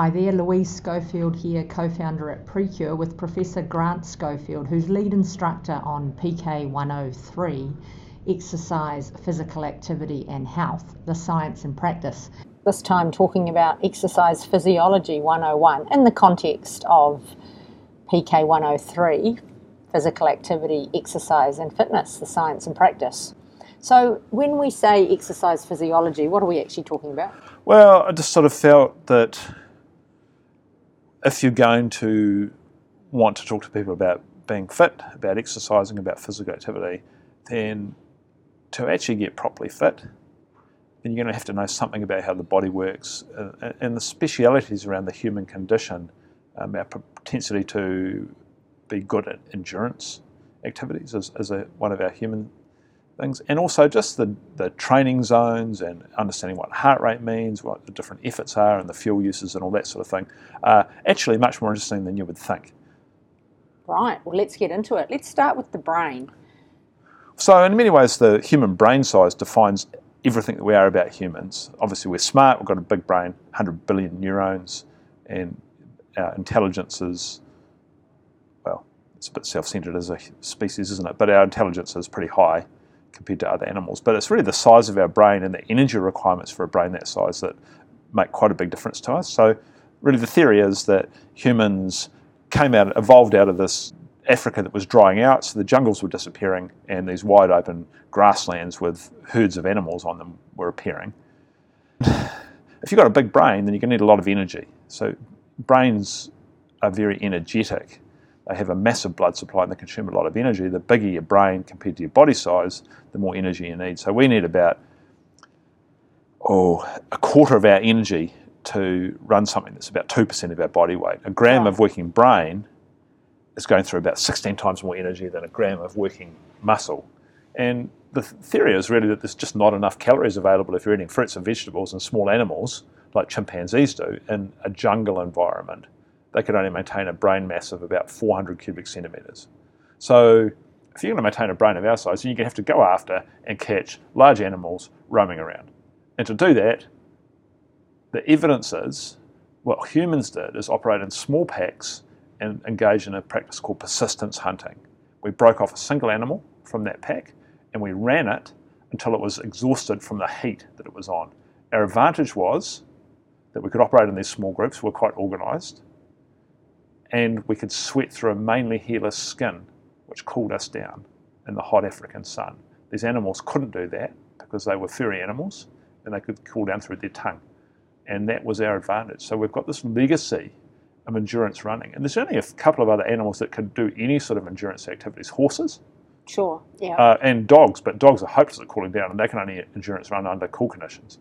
Hi there, Louise Schofield here, co founder at PreKure, with Professor Grant Schofield, who's lead instructor on PK 103 Exercise, Physical Activity and Health, the Science and Practice. This time talking about Exercise Physiology 101 in the context of PK 103 Physical Activity, Exercise and Fitness, the Science and Practice. So, when we say exercise physiology, what are we actually talking about? Well, I just sort of felt that if you're going to want to talk to people about being fit, about exercising, about physical activity, then to actually get properly fit, then you're going to have to know something about how the body works uh, and the specialities around the human condition, um, our propensity to be good at endurance activities as, as a, one of our human things, and also just the, the training zones and understanding what heart rate means, what the different efforts are, and the fuel uses and all that sort of thing. Uh, actually, much more interesting than you would think. Right. Well, let's get into it. Let's start with the brain. So, in many ways, the human brain size defines everything that we are about humans. Obviously, we're smart. We've got a big brain, 100 billion neurons, and our intelligence is well, it's a bit self-centered as a species, isn't it? But our intelligence is pretty high compared to other animals. But it's really the size of our brain and the energy requirements for a brain that size that make quite a big difference to us. So, really, the theory is that humans came out, evolved out of this Africa that was drying out, so the jungles were disappearing, and these wide open grasslands with herds of animals on them were appearing. if you've got a big brain, then you're going to need a lot of energy. So, brains are very energetic they have a massive blood supply and they consume a lot of energy. The bigger your brain compared to your body size, the more energy you need. So we need about oh a quarter of our energy to run something that's about two percent of our body weight. A gram of working brain is going through about 16 times more energy than a gram of working muscle. And the theory is really that there's just not enough calories available if you're eating fruits and vegetables and small animals like chimpanzees do in a jungle environment they could only maintain a brain mass of about 400 cubic centimetres. So if you're going to maintain a brain of our size, you're going to have to go after and catch large animals roaming around. And to do that, the evidence is what humans did is operate in small packs and engage in a practice called persistence hunting. We broke off a single animal from that pack and we ran it until it was exhausted from the heat that it was on. Our advantage was that we could operate in these small groups, we're quite organised, and we could sweat through a mainly hairless skin, which cooled us down in the hot African sun. These animals couldn't do that because they were furry animals and they could cool down through their tongue. And that was our advantage. So we've got this legacy of endurance running. And there's only a couple of other animals that can do any sort of endurance activities horses. Sure, yeah. Uh, and dogs, but dogs are hopeless at cooling down and they can only endurance run under cool conditions.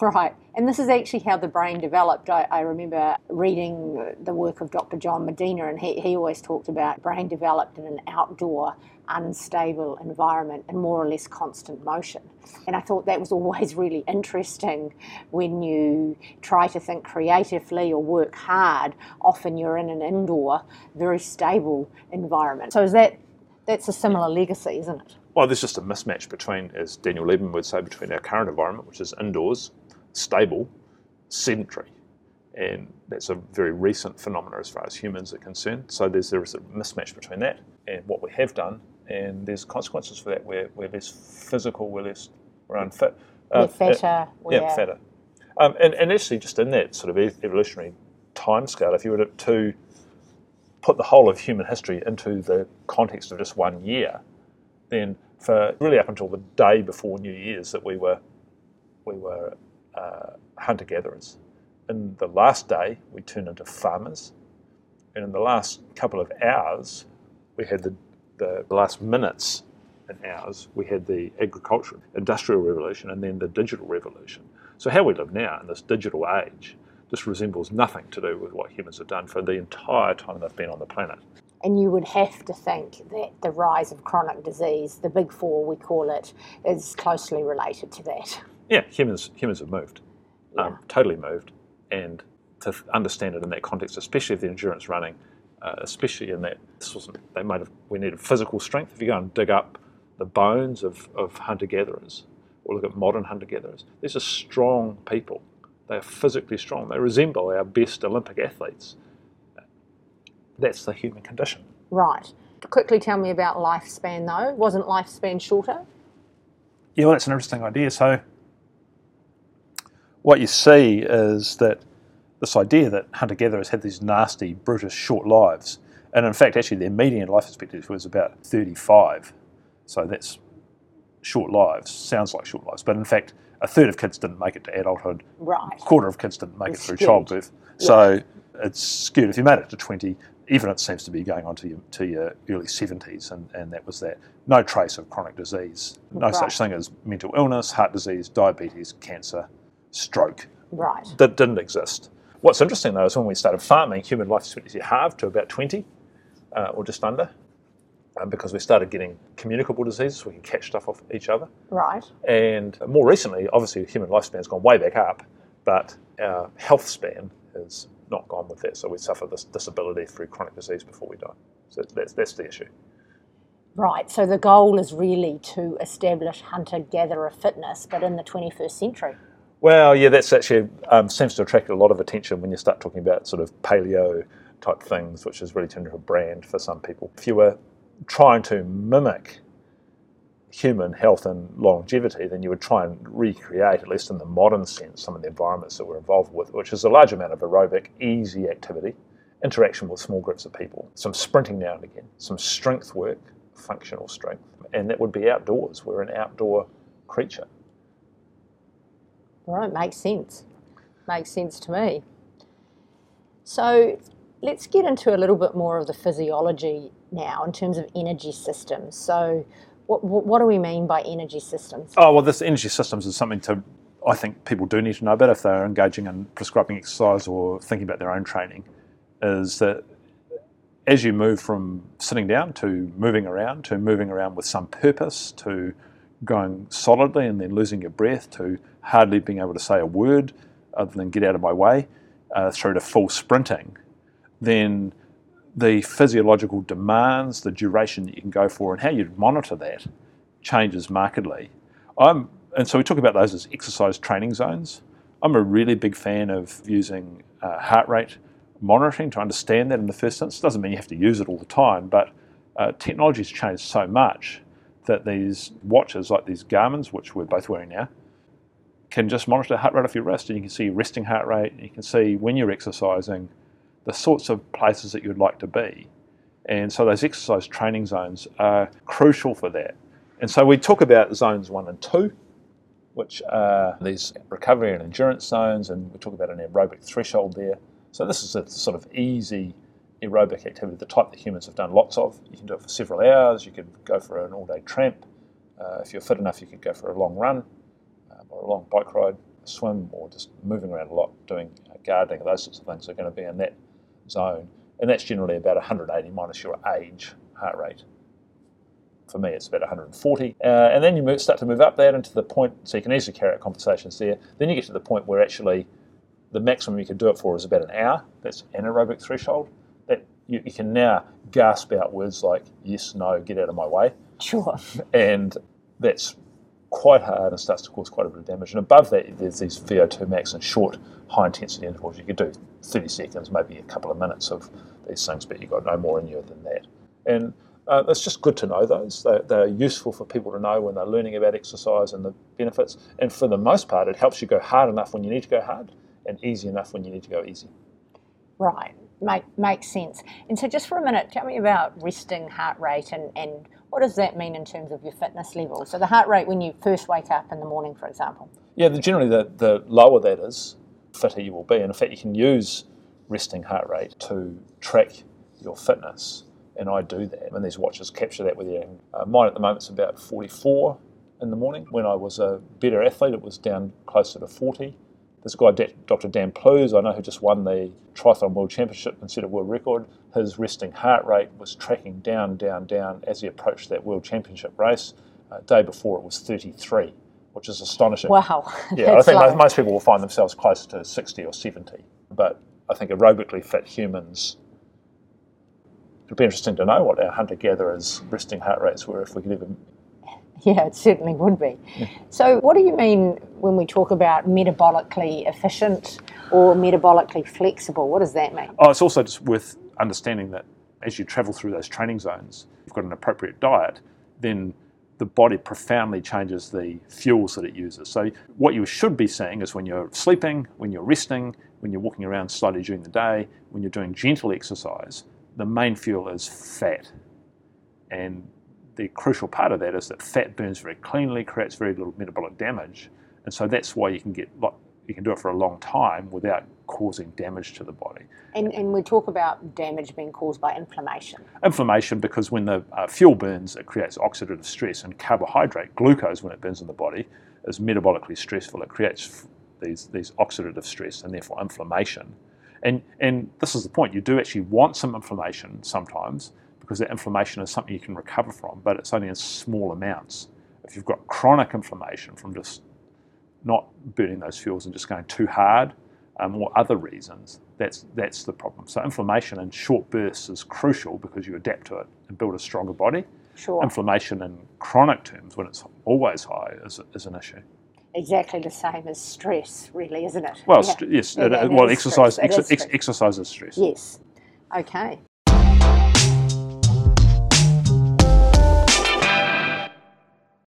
Right. And this is actually how the brain developed. I, I, remember reading the work of Dr. John Medina, and he, he always talked about brain developed in an outdoor, unstable environment and more or less constant motion. And I thought that was always really interesting when you try to think creatively or work hard. Often you're in an indoor, very stable environment. So is that that's a similar legacy, isn't it? Well, there's just a mismatch between, as Daniel Lieberman would say, between our current environment, which is indoors, stable, sedentary. And that's a very recent phenomenon as far as humans are concerned. So there's, there is a mismatch between that and what we have done, and there's consequences for that. We're, we're less physical, we're less, we're unfit. Uh, we're fatter. Uh, yeah, fatter. Um, and, and actually, just in that sort of evolutionary timescale, if you were to, to put the whole of human history into the context of just one year, then for really up until the day before New Year's that we were we were uh, hunter gatherers. In the last day, we turned into farmers, and in the last couple of hours, we had the, the, last minutes and hours, we had the agricultural, industrial revolution, and then the digital revolution. So how we live now in this digital age just resembles nothing to do with what humans have done for the entire time they've been on the planet. And you would have to think that the rise of chronic disease, the big four we call it, is closely related to that. Yeah, humans humans have moved, yeah. um, totally moved, and to understand it in that context, especially if the endurance running, uh, especially in that this wasn't they might have we needed physical strength. If you go and dig up the bones of, of hunter gatherers or look at modern hunter gatherers, these are strong people. They're physically strong. They resemble our best Olympic athletes. That's the human condition. Right. Quickly tell me about lifespan though. Wasn't lifespan shorter? Yeah, well, that's an interesting idea. So, what you see is that this idea that hunter gatherers had these nasty, brutish, short lives. And in fact, actually, their median life expectancy was about 35. So that's short lives. Sounds like short lives. But in fact, a third of kids didn't make it to adulthood. Right. A quarter of kids didn't make It's it through skewed. childbirth. Yeah. So it's skewed. If you made it to 20, even it seems to be going on to your, to your early 70s, and, and that was that. No trace of chronic disease. No Right. such thing as mental illness, heart disease, diabetes, cancer, stroke. Right. That didn't exist. What's interesting though is when we started farming, human life expectancy halved to about 20 uh, or just under. Um, because we started getting communicable diseases, we can catch stuff off each other. Right. And more recently, obviously, human lifespan's gone way back up, but our health span has not gone with that. So we suffer this disability through chronic disease before we die. So that's, that's the issue. Right. So the goal is really to establish hunter gatherer fitness, but in the 21st century. Well, yeah, that's actually um, seems to attract a lot of attention when you start talking about sort of paleo type things, which has really turned into a brand for some people. If you were trying to mimic human health and longevity, then you would try and recreate, at least in the modern sense, some of the environments that we're involved with, which is a large amount of aerobic, easy activity, interaction with small groups of people, some sprinting now and again, some strength work, functional strength, and that would be outdoors. We're an outdoor creature. Right. Makes sense. Makes sense to me. So let's get into a little bit more of the physiology now in terms of energy systems. So, what, what, what do we mean by energy systems? Oh well, this energy systems is something to I think people do need to know about if they're engaging in prescribing exercise or thinking about their own training. Is that as you move from sitting down to moving around to moving around with some purpose to going solidly and then losing your breath to hardly being able to say a word other than get out of my way uh, through to full sprinting, then the physiological demands, the duration that you can go for, and how you monitor that changes markedly. I'm, and so we talk about those as exercise training zones. I'm a really big fan of using uh, heart rate monitoring to understand that in the first instance. Doesn't mean you have to use it all the time, but uh, has changed so much that these watches, like these Garmin's, which we're both wearing now, can just monitor the heart rate off your wrist, and you can see your resting heart rate, and you can see when you're exercising the sorts of places that you'd like to be. And so those exercise training zones are crucial for that. And so we talk about zones one and two, which are these recovery and endurance zones, and we talk about an aerobic threshold there. So this is a sort of easy aerobic activity, the type that humans have done lots of. You can do it for several hours, you could go for an all-day tramp. Uh, if you're fit enough, you could go for a long run, or a long bike ride, a swim, or just moving around a lot, doing uh, gardening, those sorts of things are going to be in that zone. And that's generally about 180 minus your age heart rate. For me, it's about 140. Uh, and then you move, start to move up that into the point, so you can easily carry out conversations there. Then you get to the point where actually the maximum you can do it for is about an hour. That's anaerobic threshold. That you, you can now gasp out words like yes, no, get out of my way Sure. and that's quite hard and starts to cause quite a bit of damage. And above that, there's these VO2 max and short, high intensity intervals. You could do 30 seconds, maybe a couple of minutes of these things, but you've got no more in you than that. And uh, it's just good to know those. They're, they're useful for people to know when they're learning about exercise and the benefits. And for the most part, it helps you go hard enough when you need to go hard and easy enough when you need to go easy. Right. Make, makes sense. And so, just for a minute, tell me about resting heart rate and, and what does that mean in terms of your fitness level? So, the heart rate when you first wake up in the morning, for example. Yeah, the, generally the, the lower that is, fitter you will be. And in fact, you can use resting heart rate to track your fitness. And I do that. And these watches capture that with you. Uh, mine at the moment is about 44 in the morning. When I was a better athlete, it was down closer to 40. This guy, Dr. Dan Plews, I know who just won the Triathlon World Championship and set a world record. His resting heart rate was tracking down, down, down as he approached that World Championship race. Uh, day before it was 33, which is astonishing. Wow. Yeah, I think low. most people will find themselves closer to 60 or 70. But I think aerobically fit humans, it'd be interesting to know what our hunter gatherers' resting heart rates were if we could even Yeah, it certainly would be. Yeah. So, what do you mean when we talk about metabolically efficient or metabolically flexible? What does that mean? Oh, it's also just worth understanding that as you travel through those training zones, you've got an appropriate diet, then the body profoundly changes the fuels that it uses. So, what you should be seeing is when you're sleeping, when you're resting, when you're walking around slowly during the day, when you're doing gentle exercise, the main fuel is fat. And the crucial part of that is that fat burns very cleanly, creates very little metabolic damage. And so that's why you can get you can do it for a long time without causing damage to the body. And, and we talk about damage being caused by inflammation. Inflammation because when the uh, fuel burns, it creates oxidative stress, and carbohydrate, glucose, when it burns in the body, is metabolically stressful. It creates these, these oxidative stress and therefore inflammation. And, and this is the point, you do actually want some inflammation sometimes because that inflammation is something you can recover from, but it's only in small amounts. If you've got chronic inflammation from just not burning those fuels and just going too hard, um, or other reasons, that's, that's the problem. So inflammation in short bursts is crucial because you adapt to it and build a stronger body. Sure. Inflammation in chronic terms, when it's always high, is, is an issue. Exactly the same as stress, really, isn't it? Well, yeah. st- yes. It, it, well, exercise, ex- ex- exercise is stress. Yes. Okay.